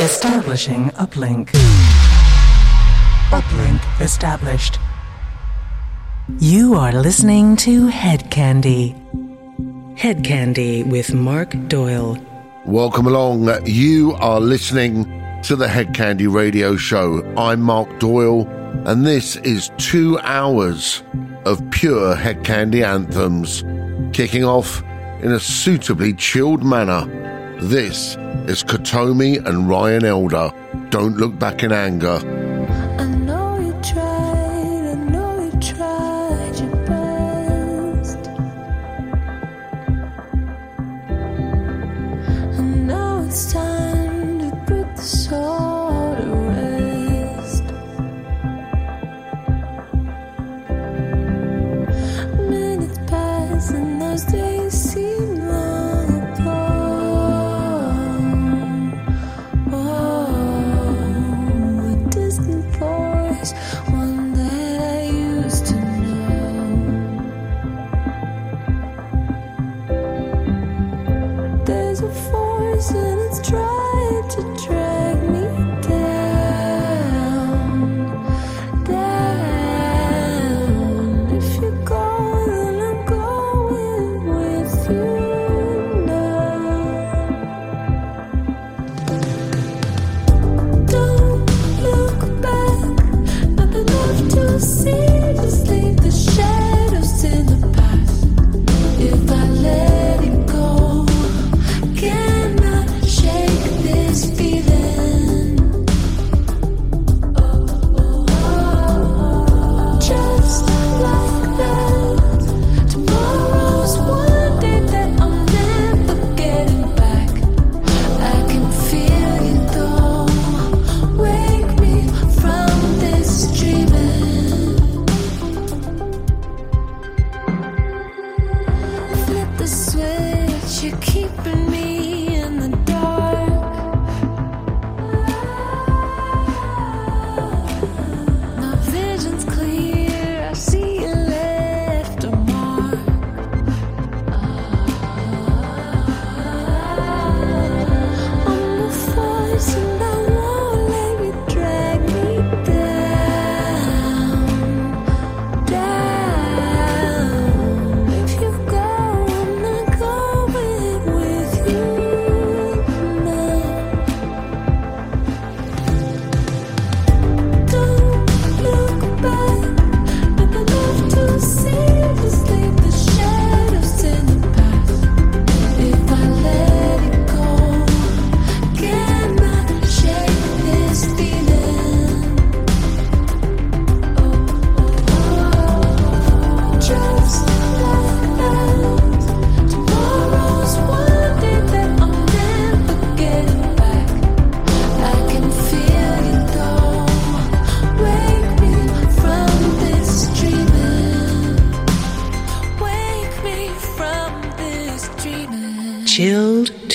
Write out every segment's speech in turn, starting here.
Establishing uplink. Uplink established. You are listening to Hed Kandi. Hed Kandi with Mark Doyle. Welcome along. You are listening to the Hed Kandi Radio Show. I'm Mark Doyle, and this is two hours of pure Hed Kandi anthems, kicking off in a suitably chilled manner. This is Kotomi and Ryan Elder. Don't look back in anger.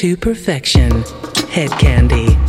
To perfection. Hed Kandi.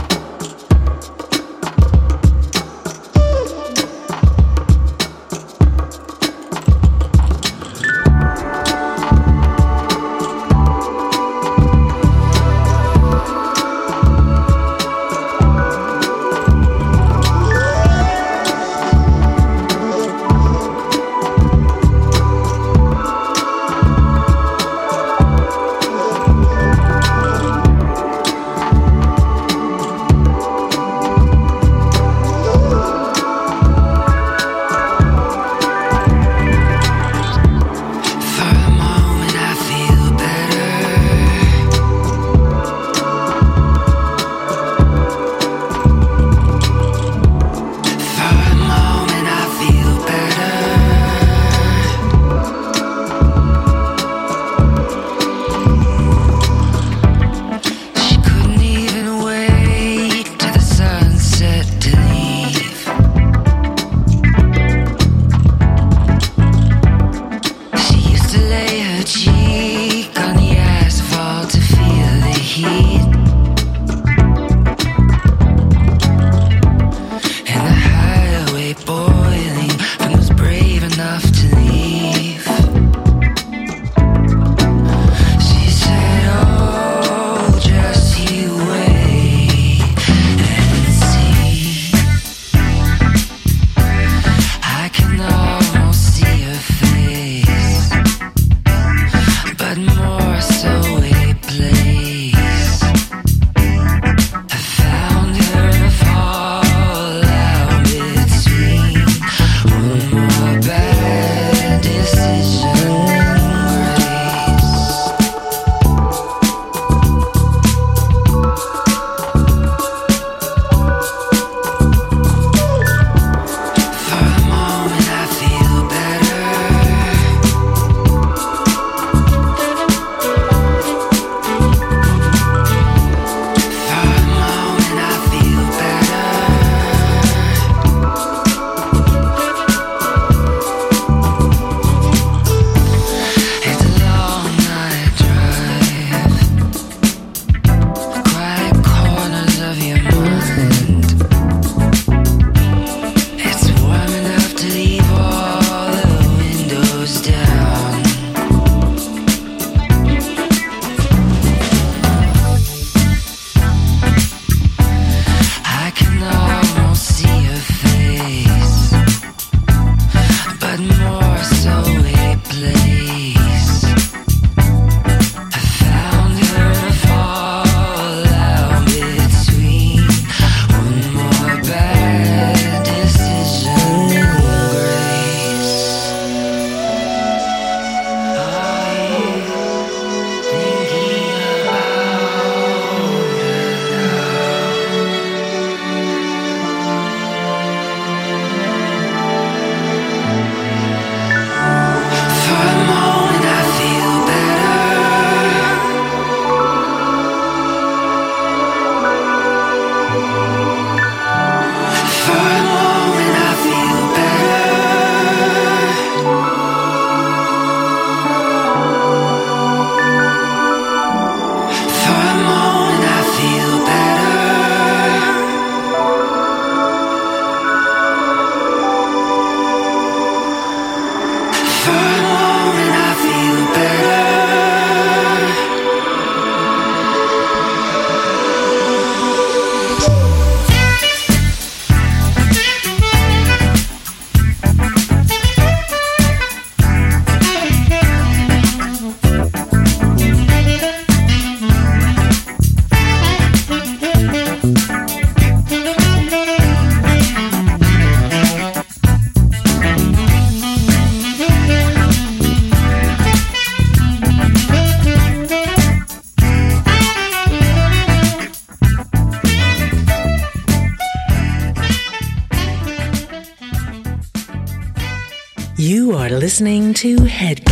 Head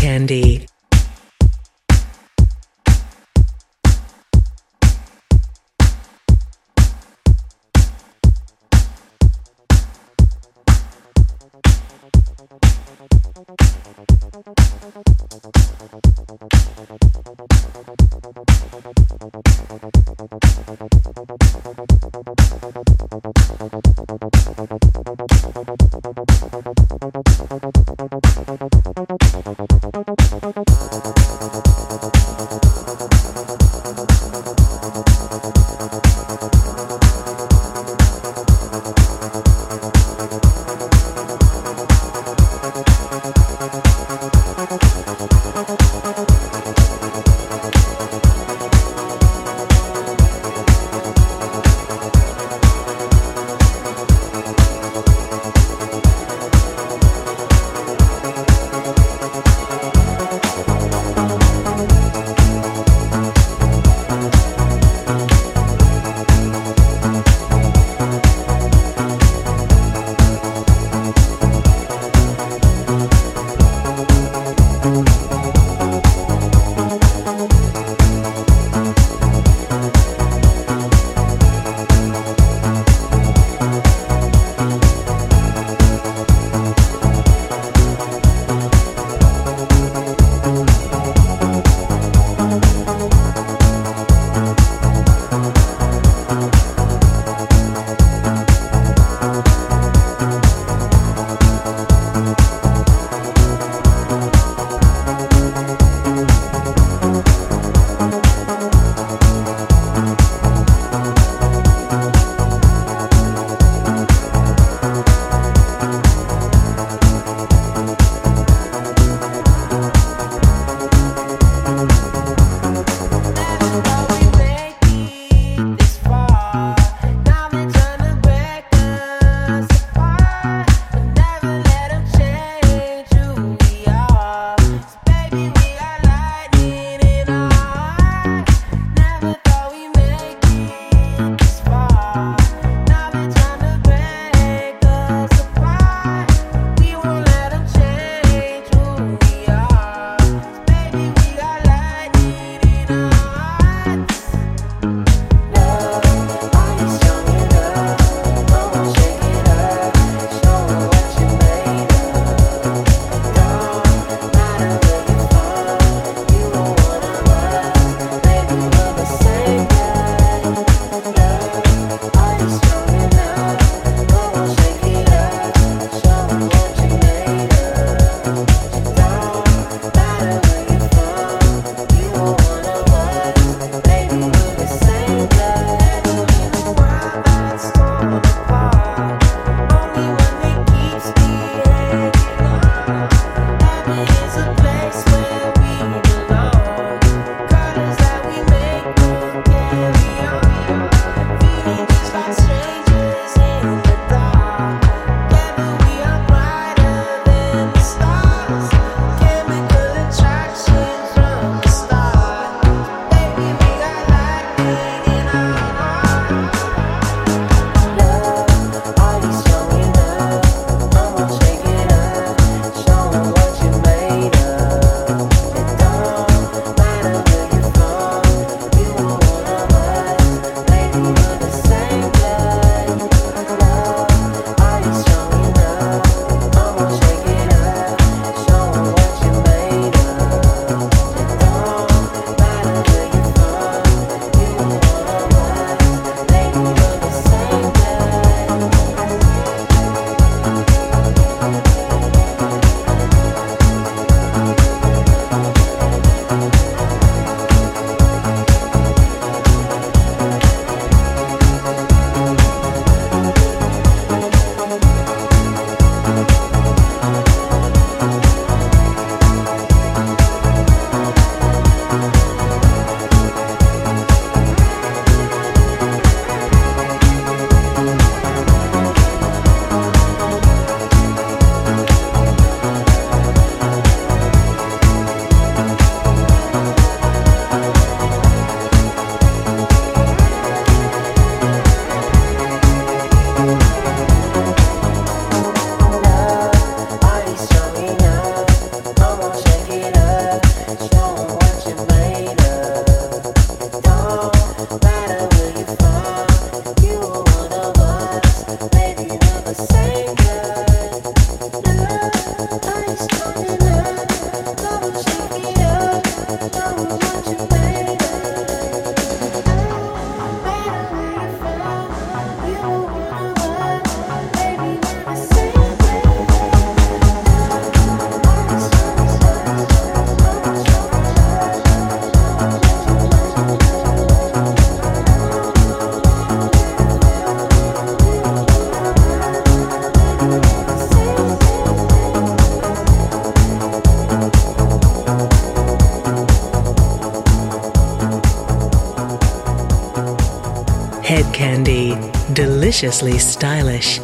deliciously stylish.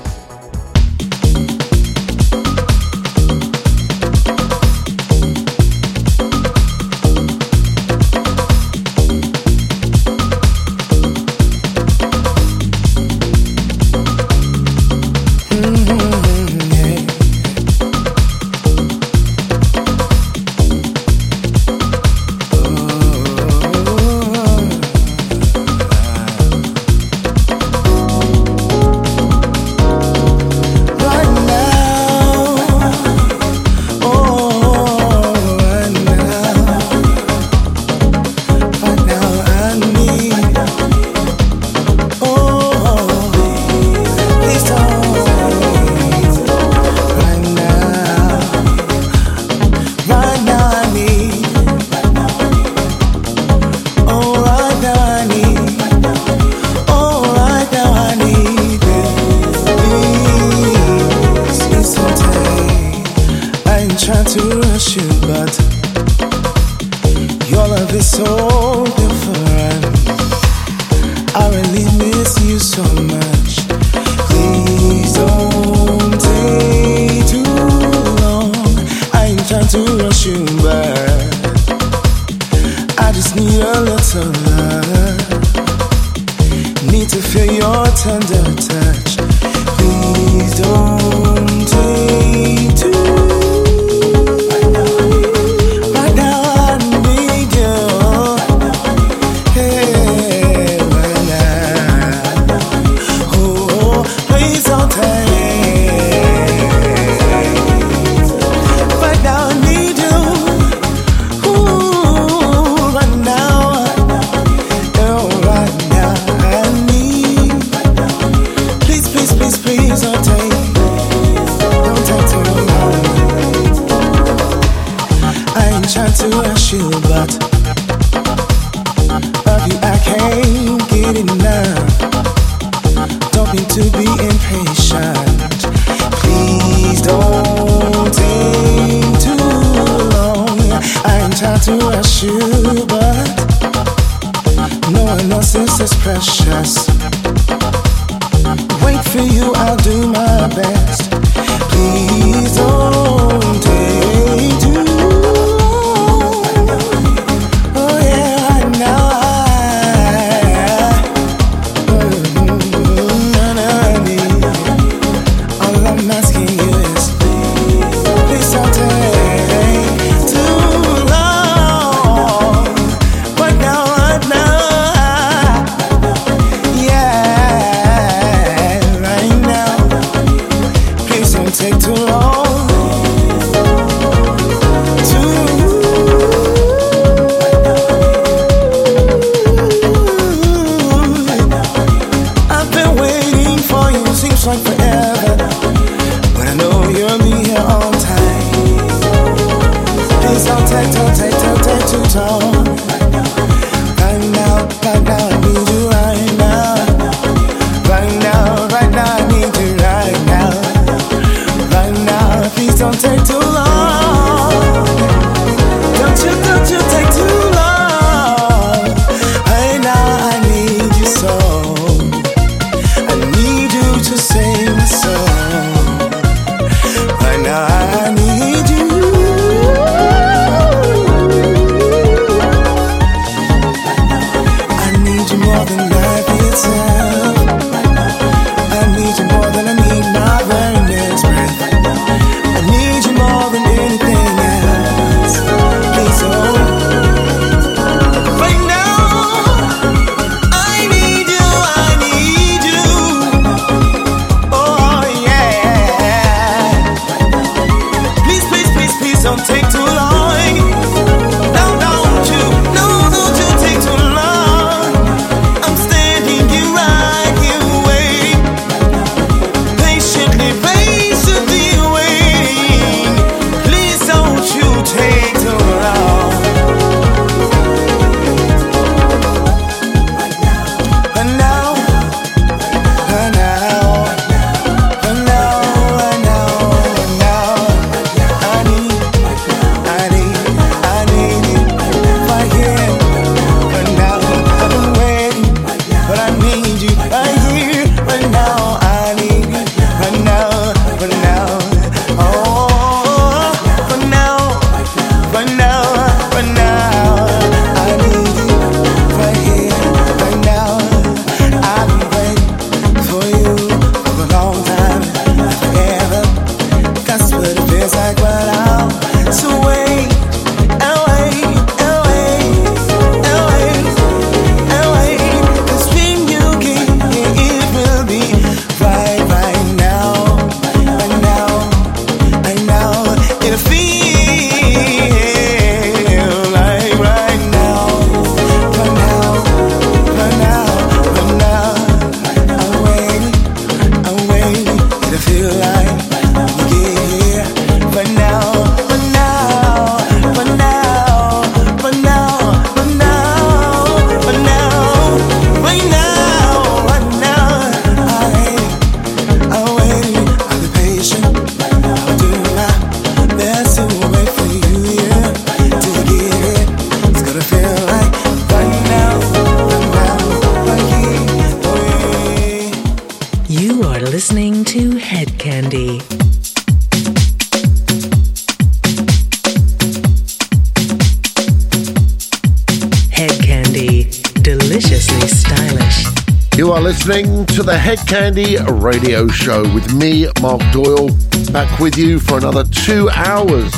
The Hed Kandi Radio Show with me, Mark Doyle, back with you for another two hours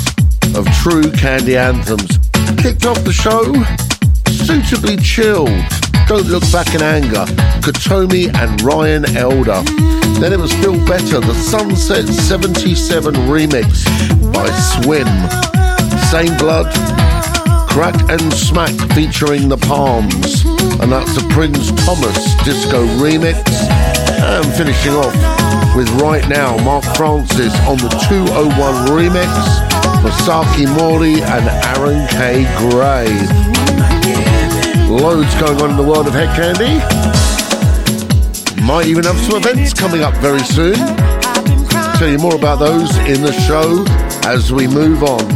of true candy anthems. Kicked off the show, suitably chilled. Don't Look Back in Anger, Kotomi and Ryan Elder. Then it was still better, the Sunset 77 remix by Swim. Same Blood, Crack and Smack featuring the Palms. And that's the Prince Thomas disco remix. And finishing off with Right Now, Mark Francis on the 201 remix. Masaki Mori and Aaron K. Gray. Loads going on in the world of Hed Kandi. Might even have some events coming up very soon. Tell you more about those in the show as we move on.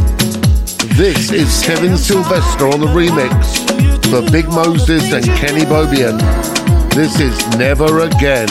This is Kevin Sylvester on the remix for Big Moses and Kenny Bobien. This is Never Again.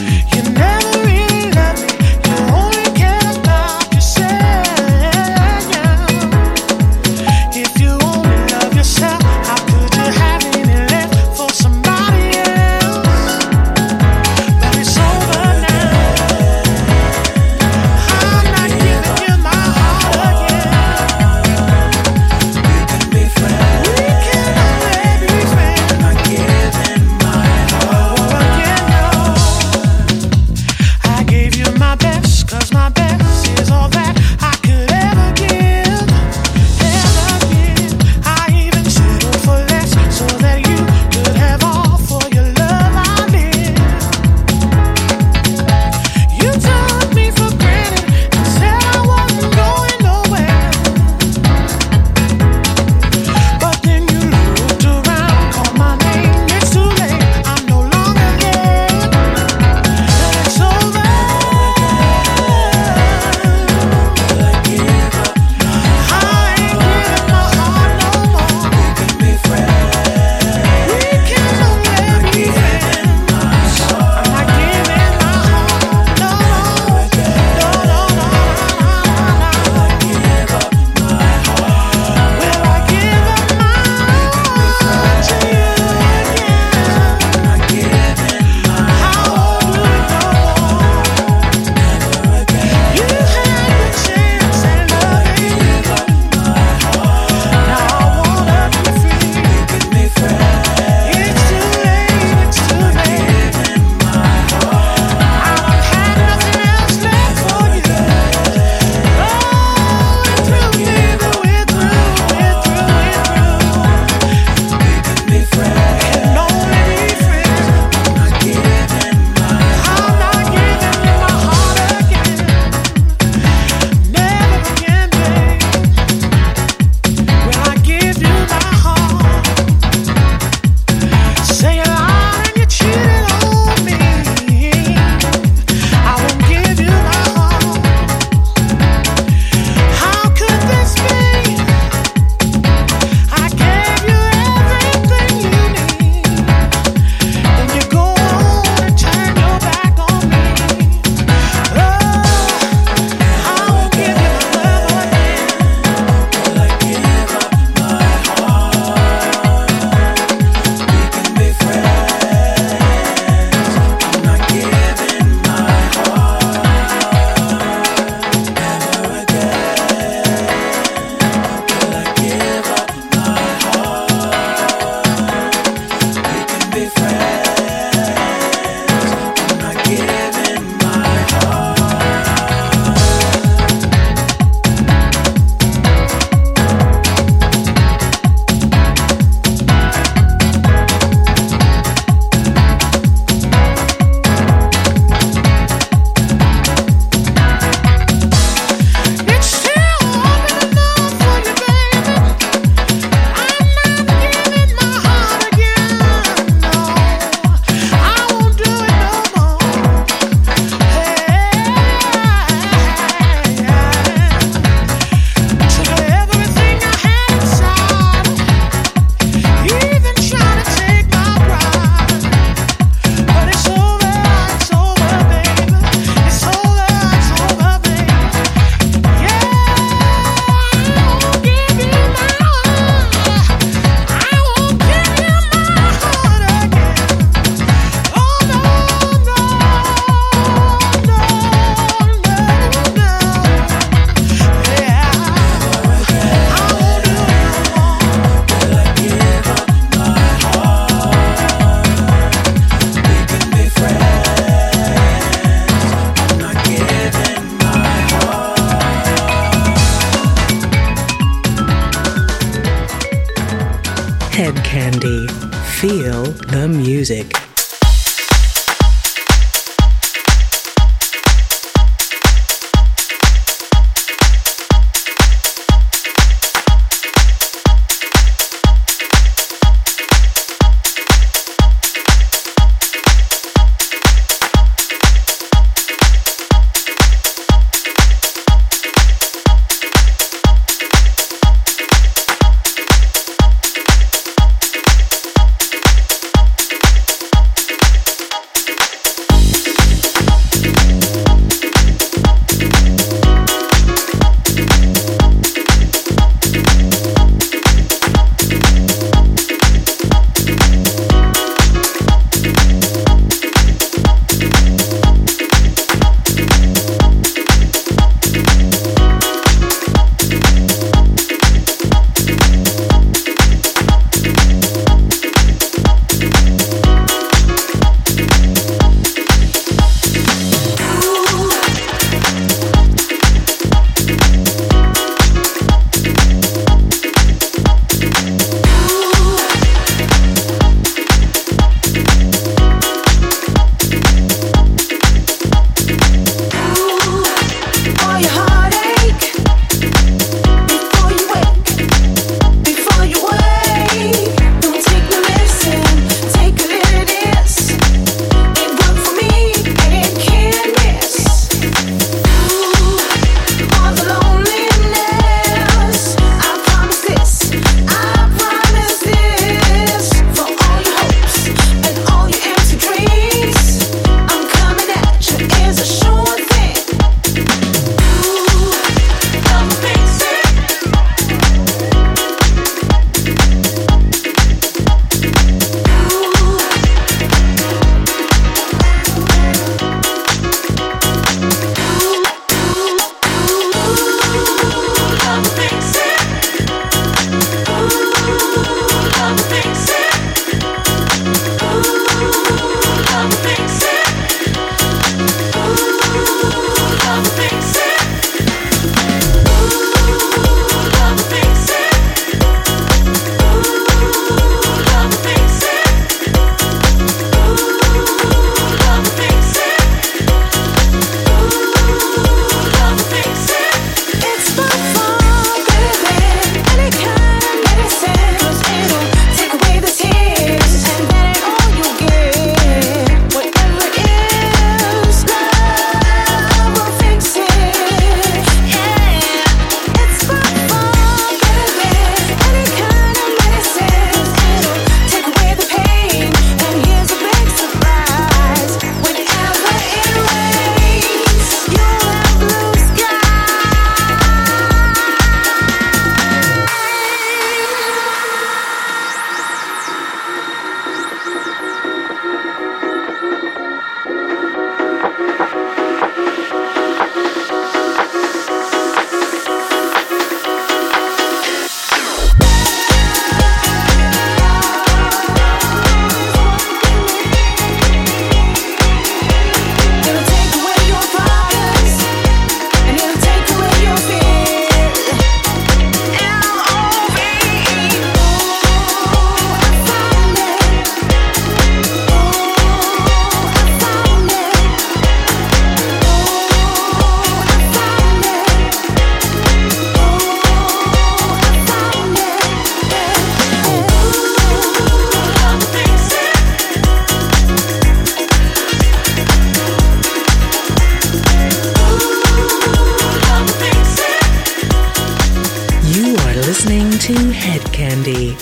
To Hed Kandi.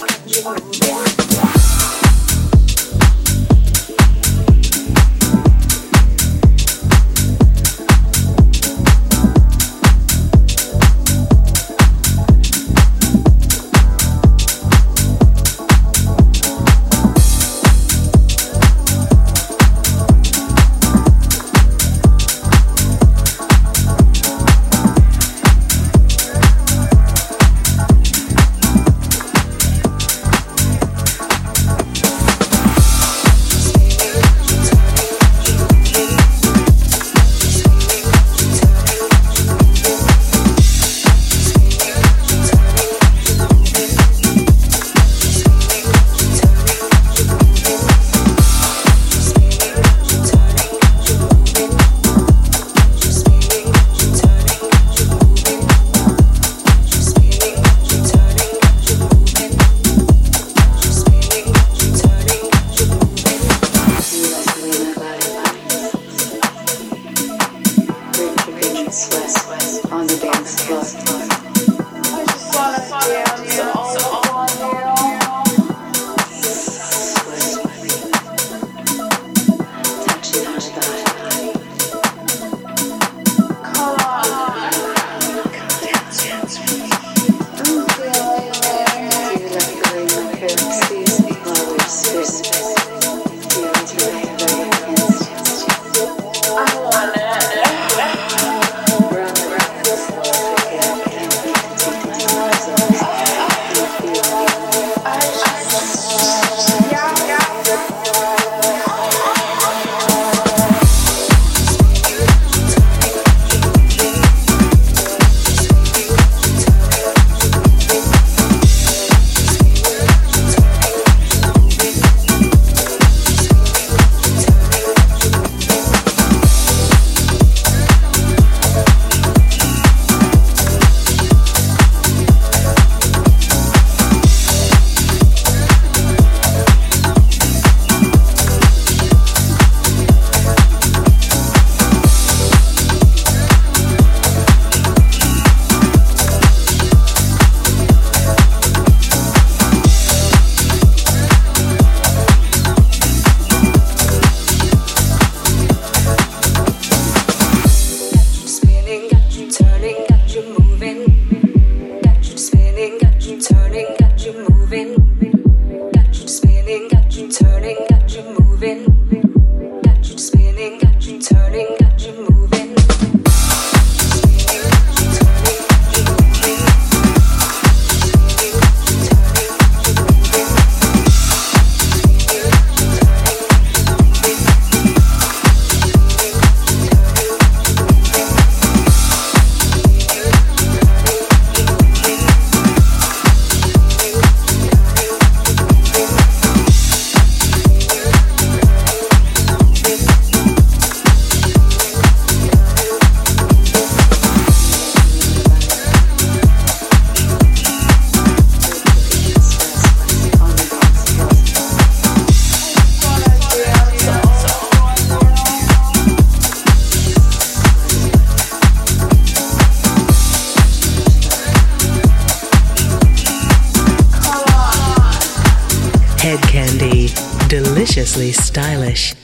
stylish.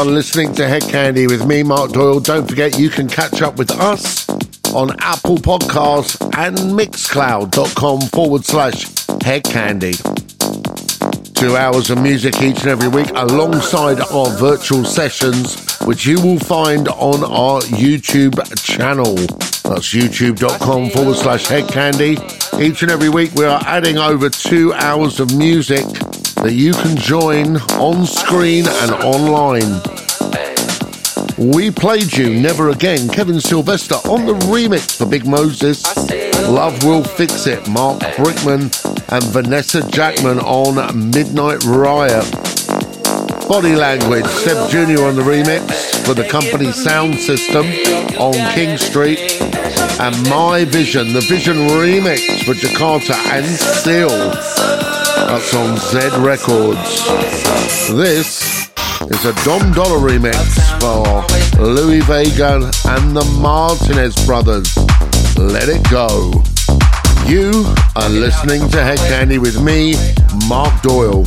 Are listening to Hed Kandi with me, Mark Doyle. Don't forget you can catch up with us on Apple Podcasts and Mixcloud.com forward slash Hed Kandi. Two hours of music each and every week alongside our virtual sessions, which you will find on our YouTube channel. That's youtube.com forward slash Hed Kandi. Each and every week we are adding over two hours of music that you can join on screen and online. We played you Never Again, Kevin Sylvester on the remix for Big Moses. Love Will Fix It, Mark Brickman and Vanessa Jackman on Midnight Riot. Body Language, Seb Jr. on the remix for the company Sound System on King Street. And My Vision, the Vision remix for Jakatta and Seal. That's on Z Records. This is a Dom Dolla remix for Louie Vega and the Martinez brothers. Let it go. You are listening to Hed Kandi with me, Mark Doyle.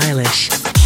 Deliciously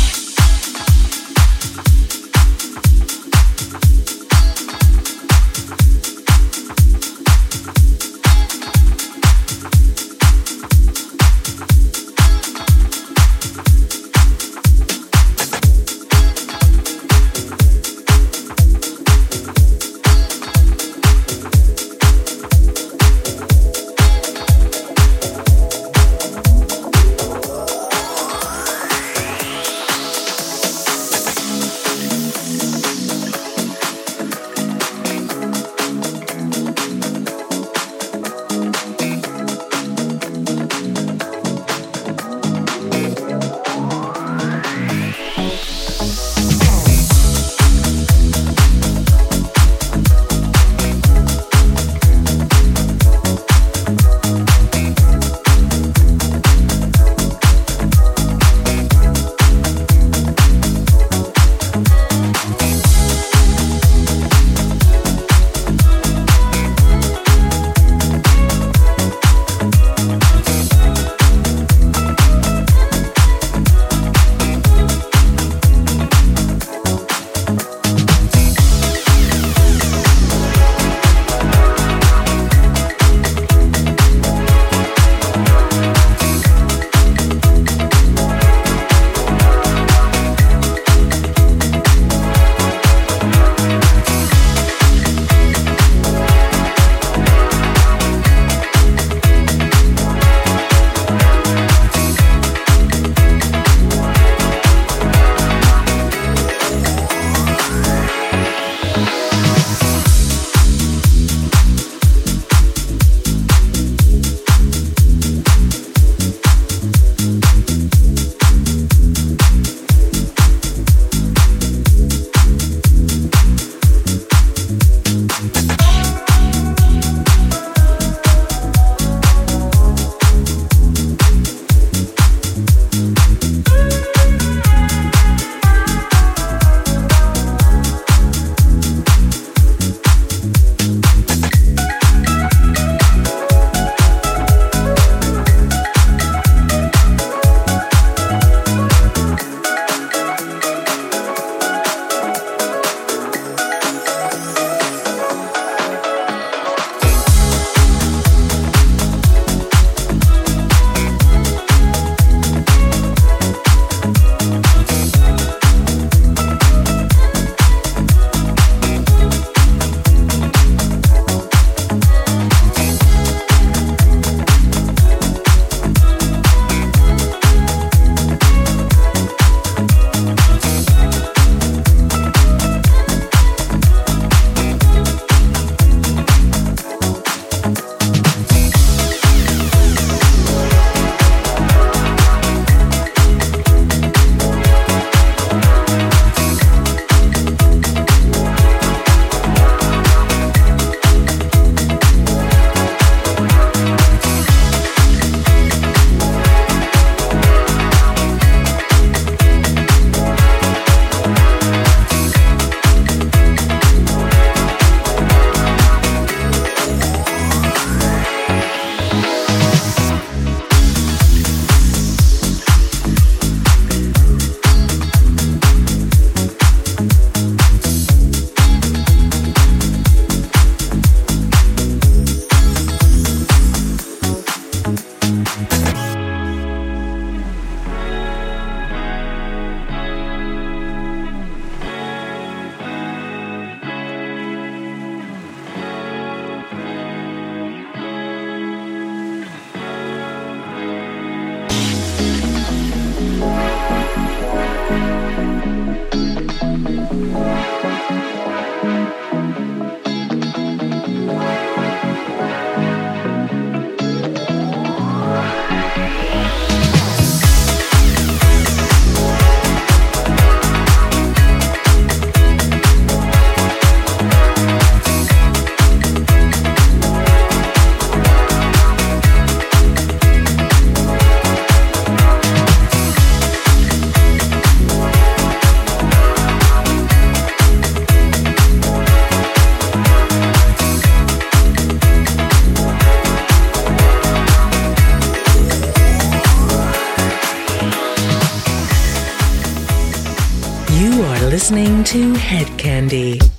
to Hed Kandi.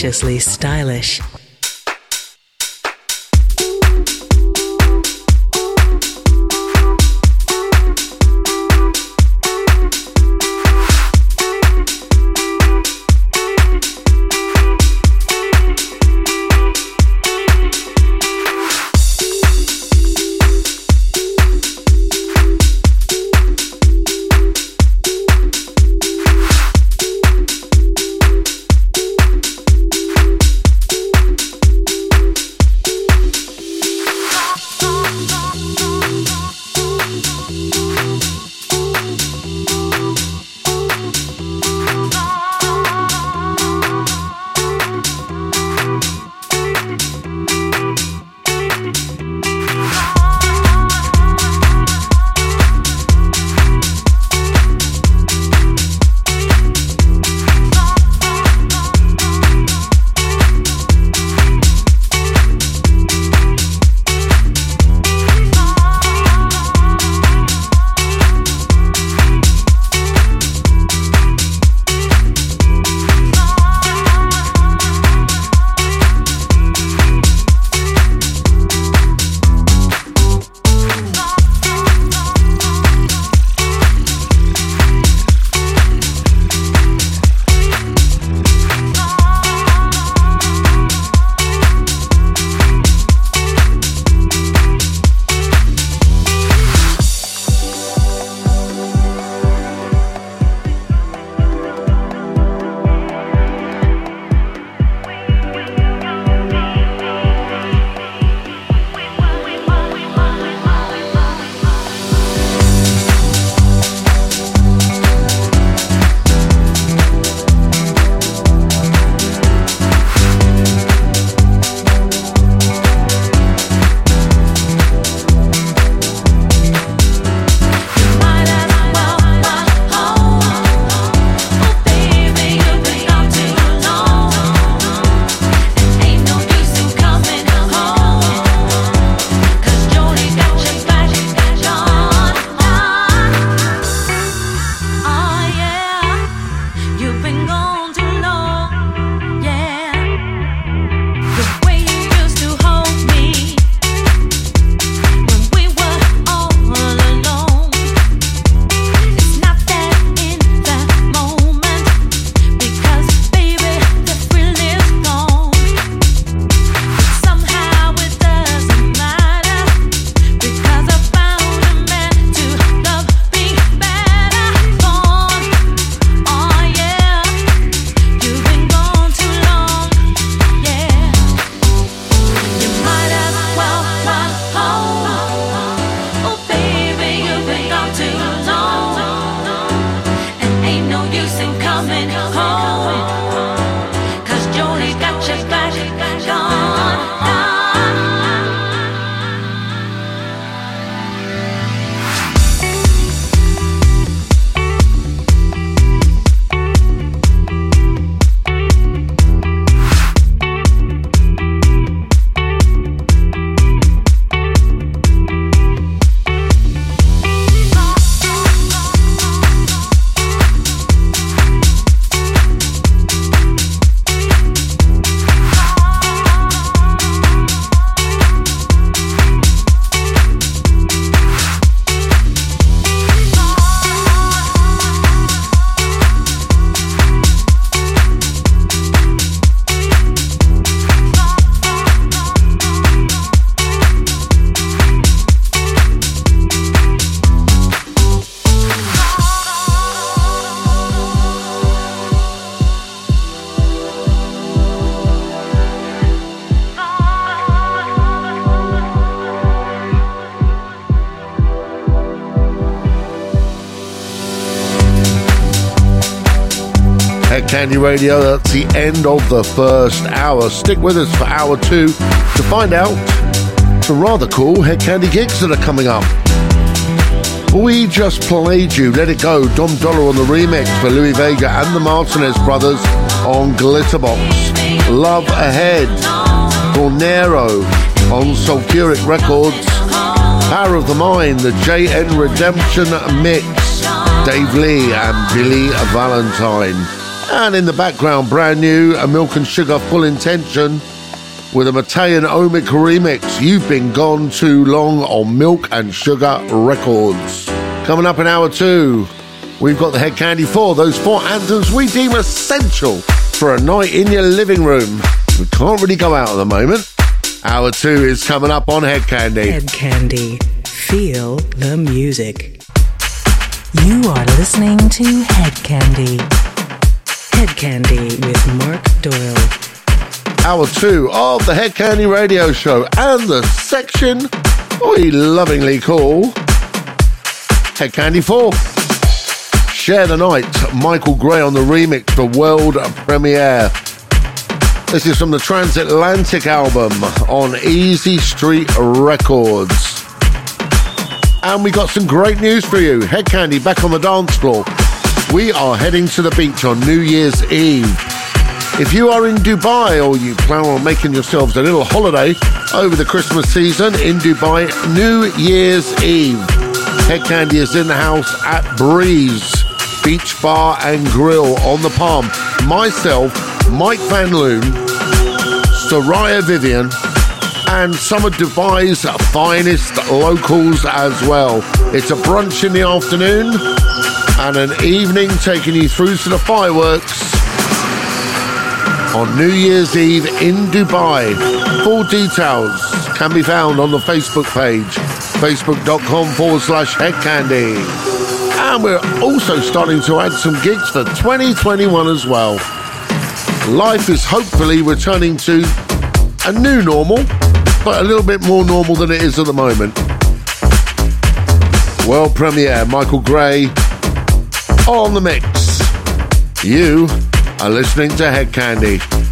Deliciously stylish. Radio. That's the end of the first hour. Stick with us for hour two to find out some rather cool Hed Kandi gigs that are coming up. We just played you Let It Go, Dom Dolla on the remix for Louie Vega and the Martinez brothers on Glitterbox. Love Ahead, Tornero on Sulfuric Records. Power of the Mind, the JN Redemption Mix, Dave Lee and Billy Valentine. And in the background, brand new, a Milk and Sugar Full Intention with a Matthian Omic remix. You've been gone too long on Milk and Sugar Records. Coming up in hour two, we've got the Hed Kandi 4, those four anthems we deem essential for a night in your living room. We can't really go out at the moment. Hour two is coming up on Hed Kandi. Hed Kandi. Feel the music. You are listening to Hed Kandi. Hed Kandi with Mark Doyle. hour two of the Hed Kandi Radio Show and the section we lovingly call Hed Kandi 4. Share the Night, Michael Gray on the remix for world premiere. This is from the Transatlantic album on Easy Street Records. And we got some great news for you. Hed Kandi back on the dance floor. We are heading to the beach on New Year's Eve. If you are in Dubai or you plan on making yourselves a little holiday over the Christmas season in Dubai, New Year's Eve, Hed Kandi is in the house at Breeze Beach Bar and Grill on the Palm. Myself, Mike Van Loon, Soraya Vivian, and some of Dubai's finest locals as well. It's a brunch in the afternoon and an evening taking you through to the fireworks on New Year's Eve in Dubai. Full details can be found on the Facebook page, facebook.com forward slash hedkandi. And we're also starting to add some gigs for 2021 as well. Life is hopefully returning to a new normal, but a little bit more normal than it is at the moment. World premiere, Michael Gray on the mix. You are listening to Hed Kandi.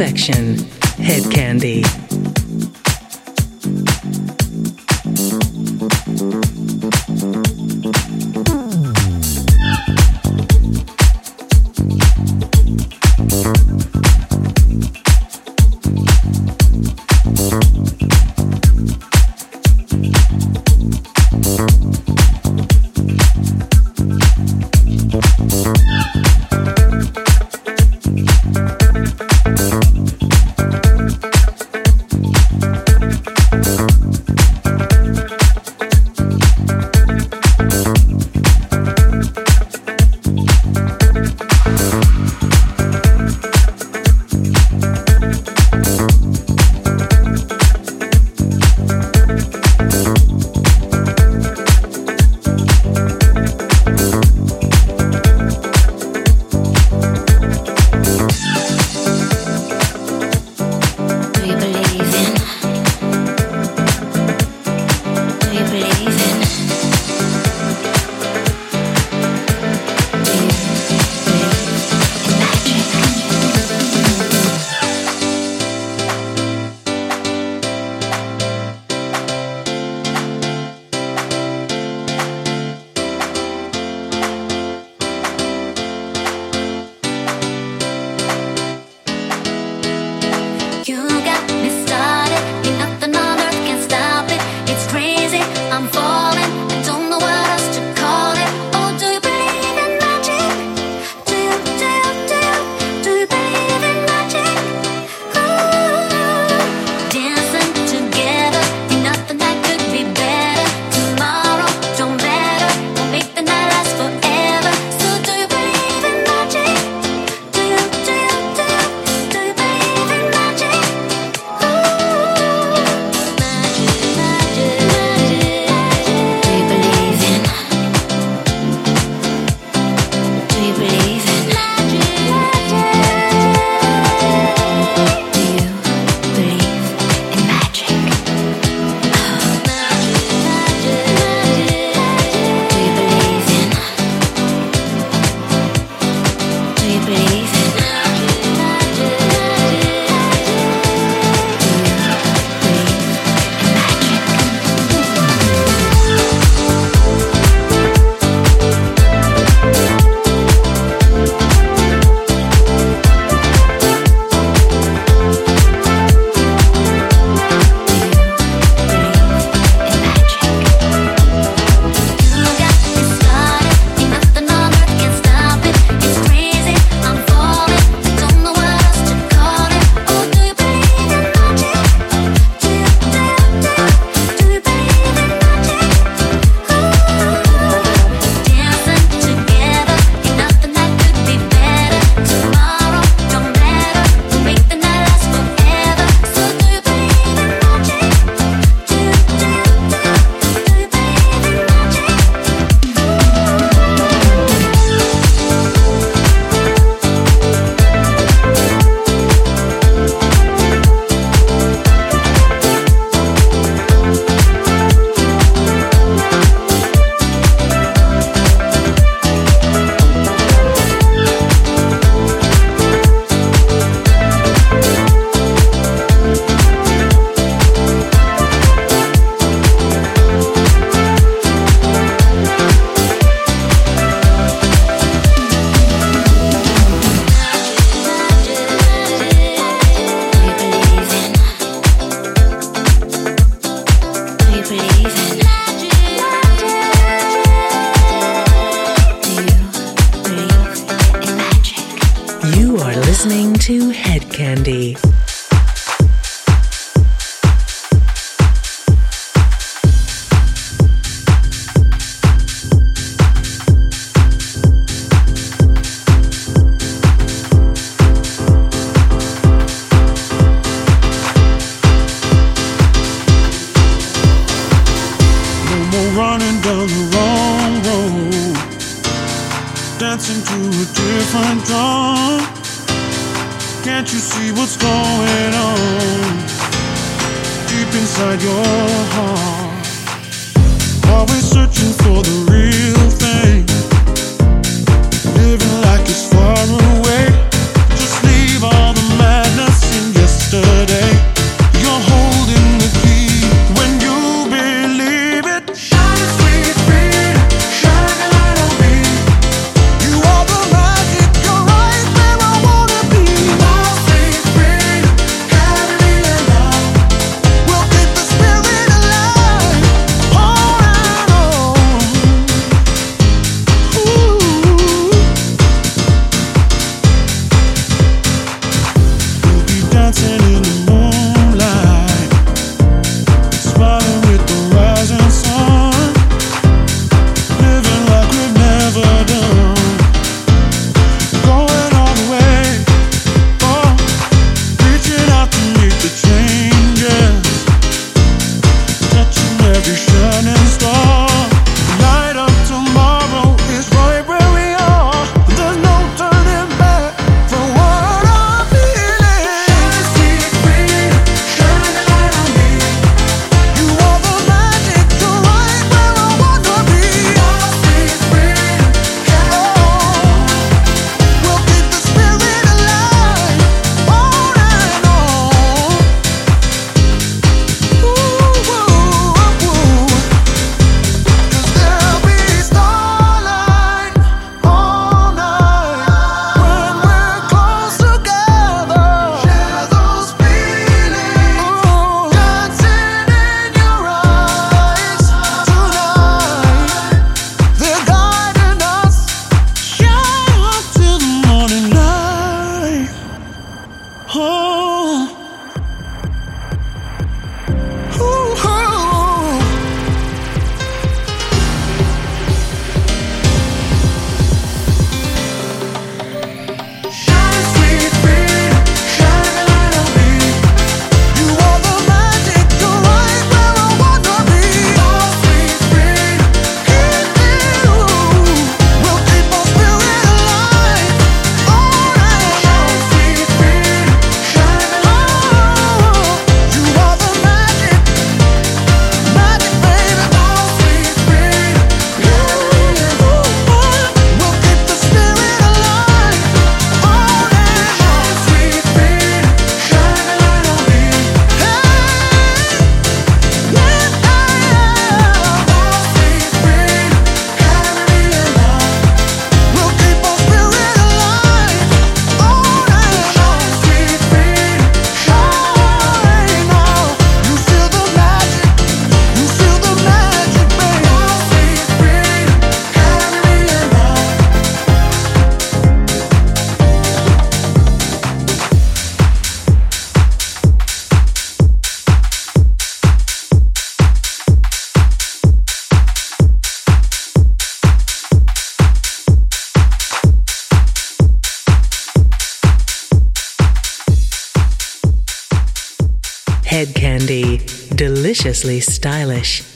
Perfection. Deliciously stylish.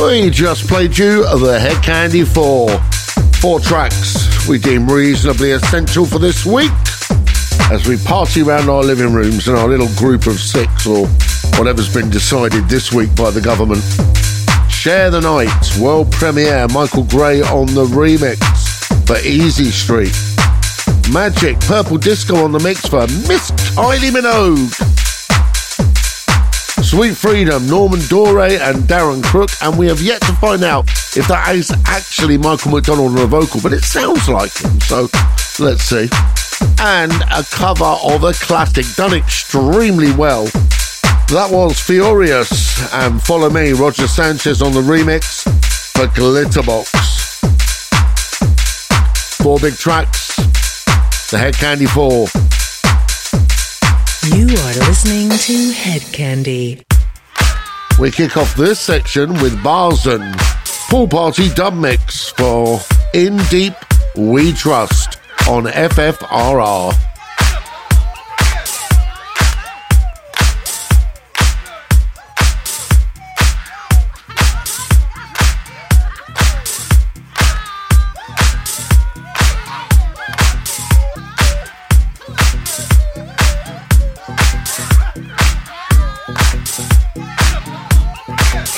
We just played you the Hed Kandi 4. Four tracks we deem reasonably essential for this week as we party around our living rooms in our little group of six or whatever's been decided this week by the government. Share the Night, world premiere, Michael Gray on the remix for Easy Street. Magic, Purple Disco on the mix for Miss Kylie Minogue. Sweet Freedom, Norman Doray and Darren Crook, and we have yet to find out if that is actually Michael McDonald on a vocal, but it sounds like him, so let's see. And a cover of a classic, done extremely well. That was Furious, and follow me, Roger Sanchez on the remix for Glitterbox. Four big tracks, the Hed Kandi 4. You are listening to Hed Kandi. We kick off this section with Barzen, Pool Party Dub Mix for In Deep We Trust on FFRR.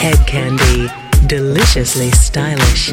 Hed Kandi. Deliciously stylish.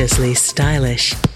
Deliciously stylish.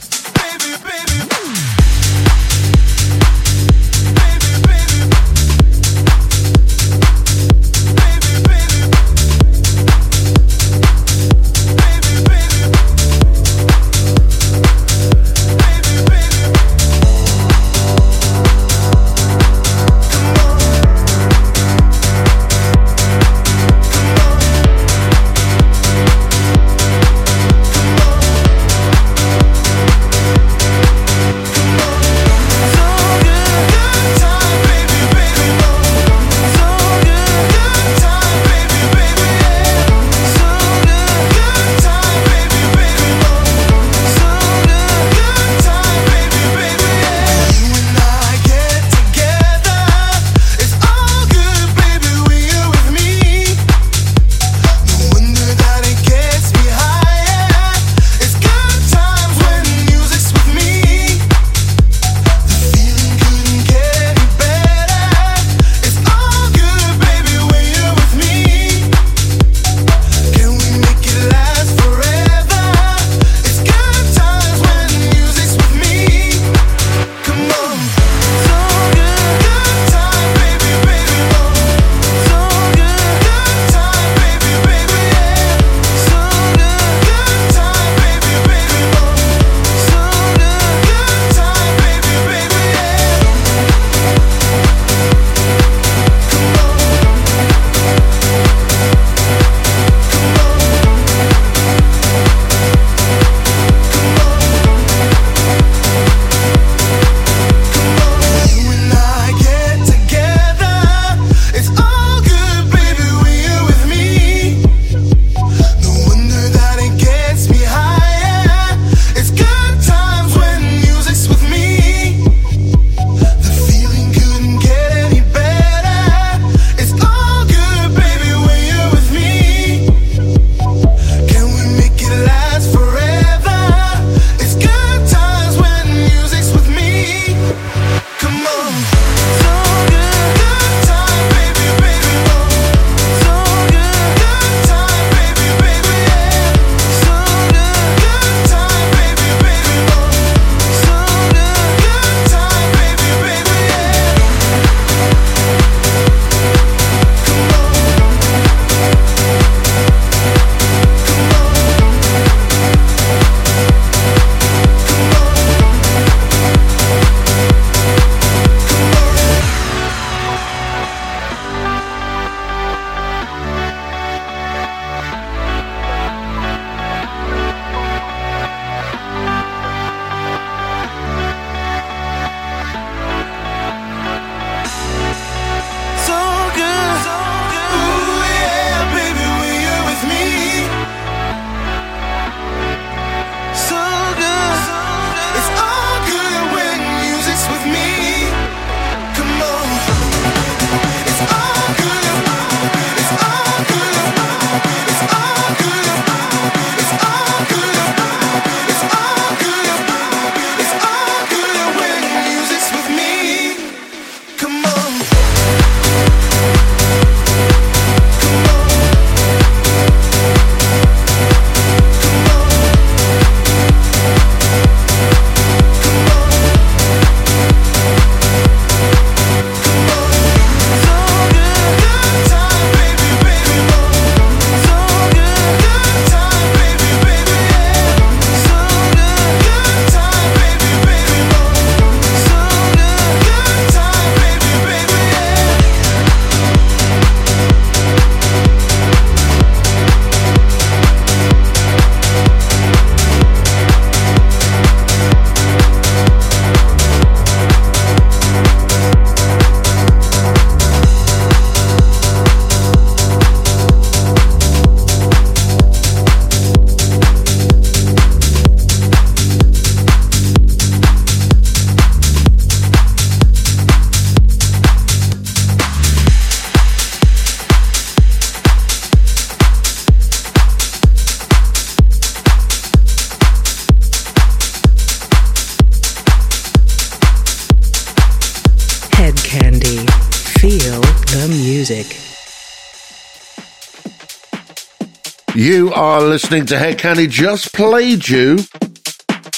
Listening to Hed Kandi. Just played you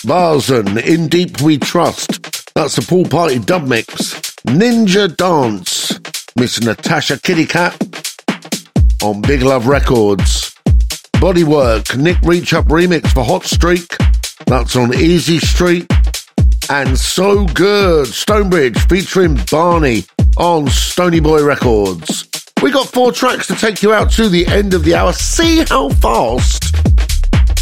Barzen, In Deep We Trust. That's the pool party dub mix. Ninja Dance. Miss Natasha Kitty Cat on Big Love Records. Bodywork, Nick Reach Up remix for Hot Streak. That's on Easy Street. And So Good, Stonebridge featuring Barney on Stony Boy Records. We got four tracks to take you out to the end of the hour. See how fast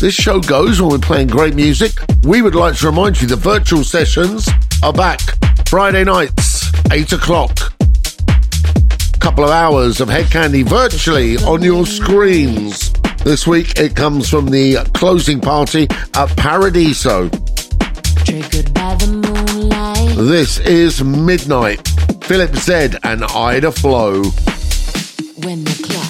this show goes when we're playing great music. We would like to remind you the virtual sessions are back Friday nights, 8 o'clock. Couple of hours of Hed Kandi virtually on your screens. This week it comes from the closing party at Paradiso. Triggered by the moonlight. This is Midnight. Philip Zed and Ida Flow. When the clock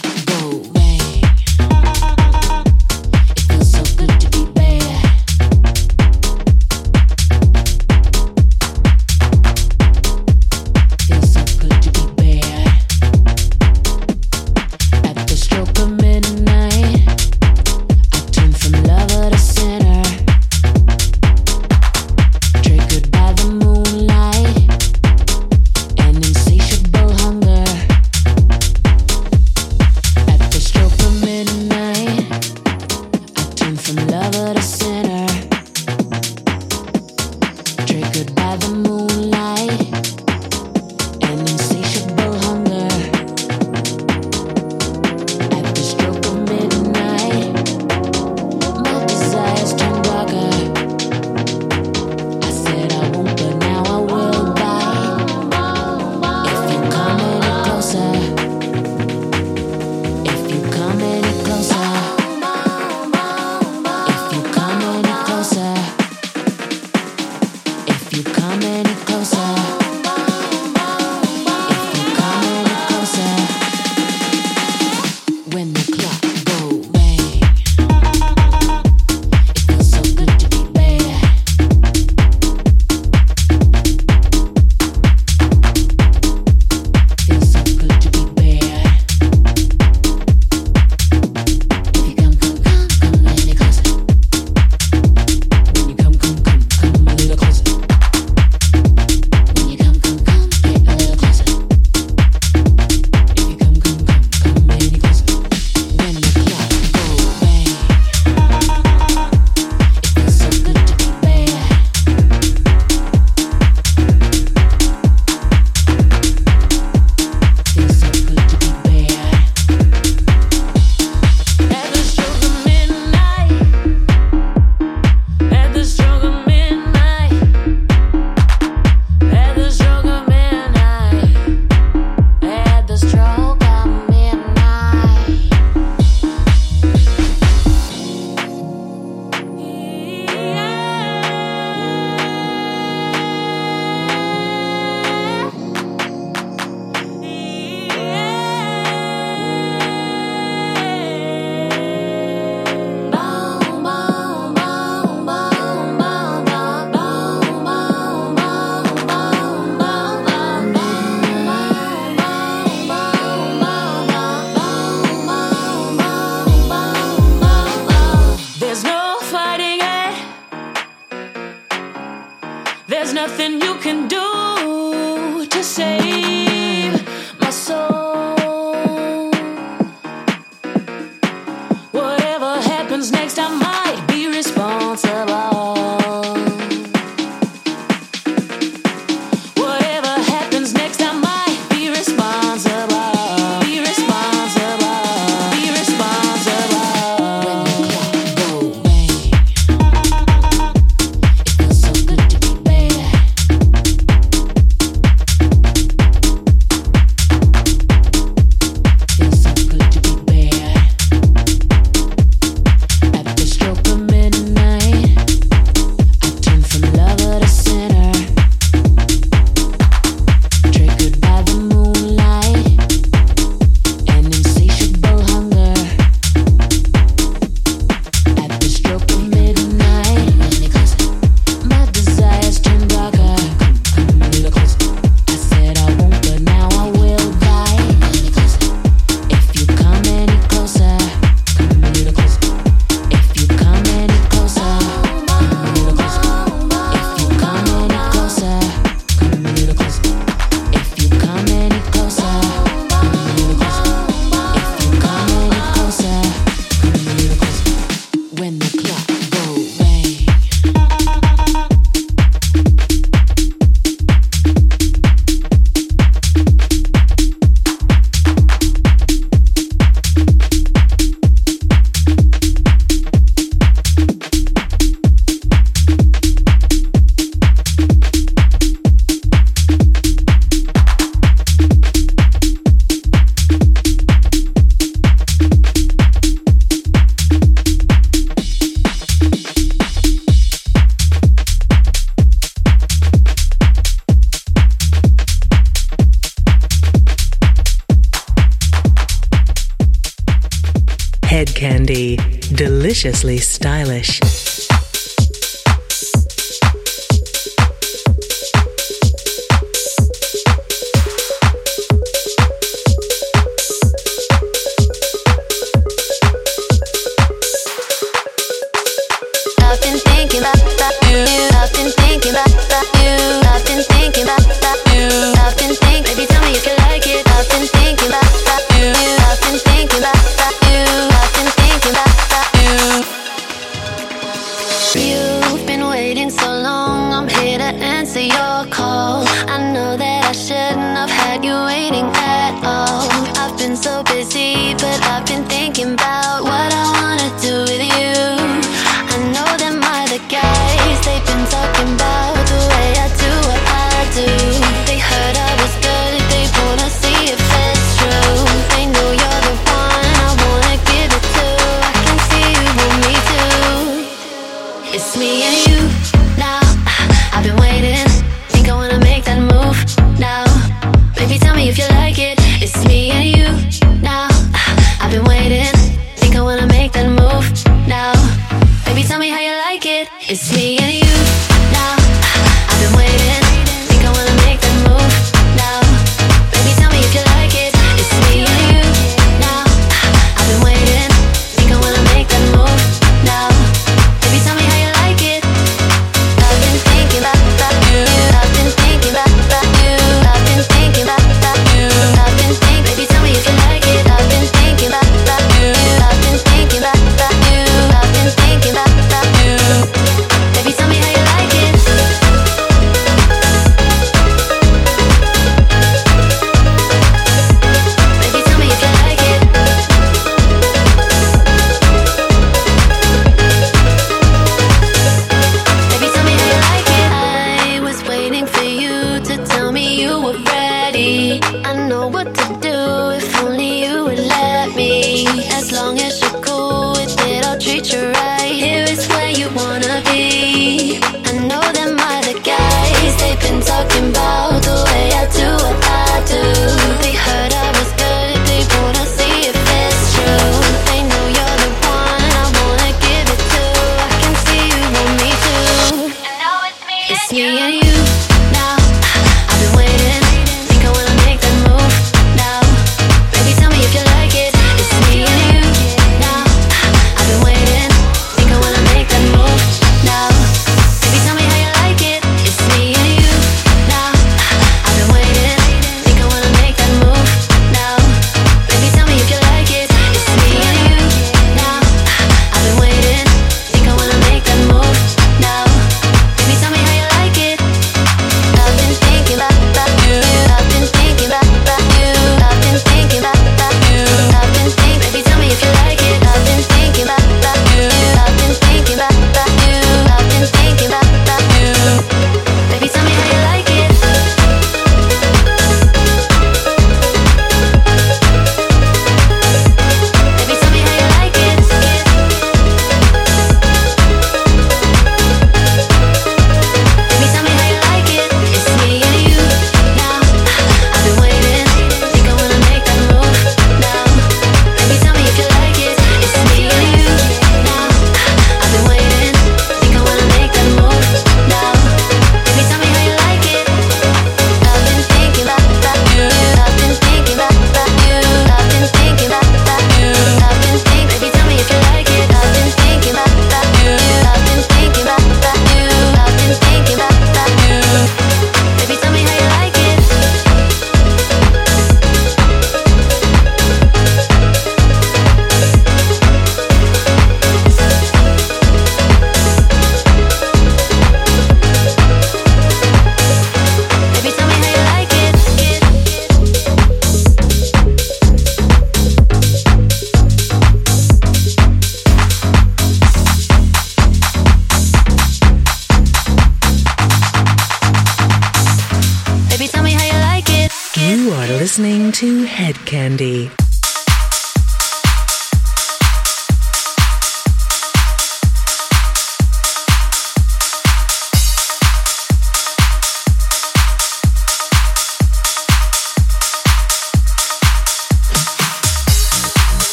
Deliciously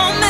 on me.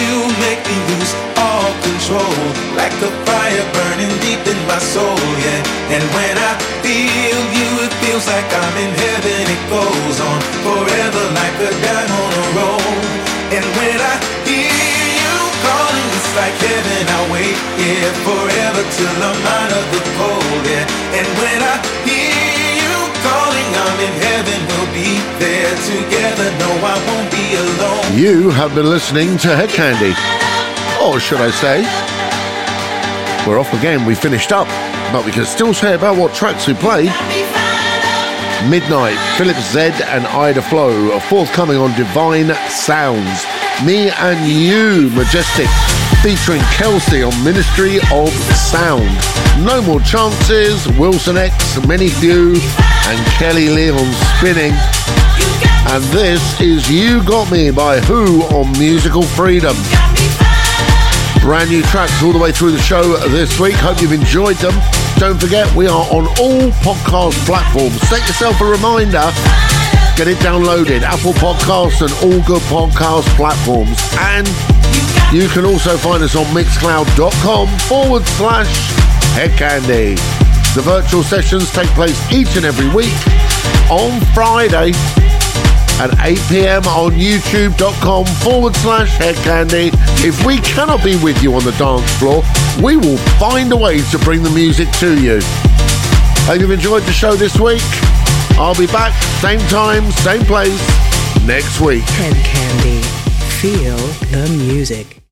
control. Like a fire burning deep in my soul, yeah. And when I feel you, it feels like I'm in heaven. It goes on forever like a dime on a roll. And when I hear you calling, it's like heaven. I wait here forever till I'm out of the cold, yeah. And when I hear you calling, I'm in heaven. We'll be there together. No, I won't be alone. You have been listening to Hed Kandi. Or should I say, we're off again. We finished up, but we can still say about what tracks we played. Midnight, Philip Zed and Ida Flow are forthcoming on Divine Sounds. Me and You, Majestic, featuring Kelsey on Ministry of Sound. No More Chances, Wilson X, Many Few, and Kelly Leon spinning. And this is You Got Me by Who on Musical Freedom. Brand new tracks all the way through the show this week. Hope you've enjoyed them. Don't forget, we are on all podcast platforms. Set yourself a reminder. Get it downloaded. Apple Podcasts and all good podcast platforms. And you can also find us on mixcloud.com forward slash hedkandi. The virtual sessions take place each and every week on Friday at 8 pm on youtube.com forward slash hedkandi. If we cannot be with you on the dance floor, we will find a way to bring the music to you. Hope you've enjoyed the show this week. I'll be back, same time, same place, next week. Hed Kandi. Feel the music.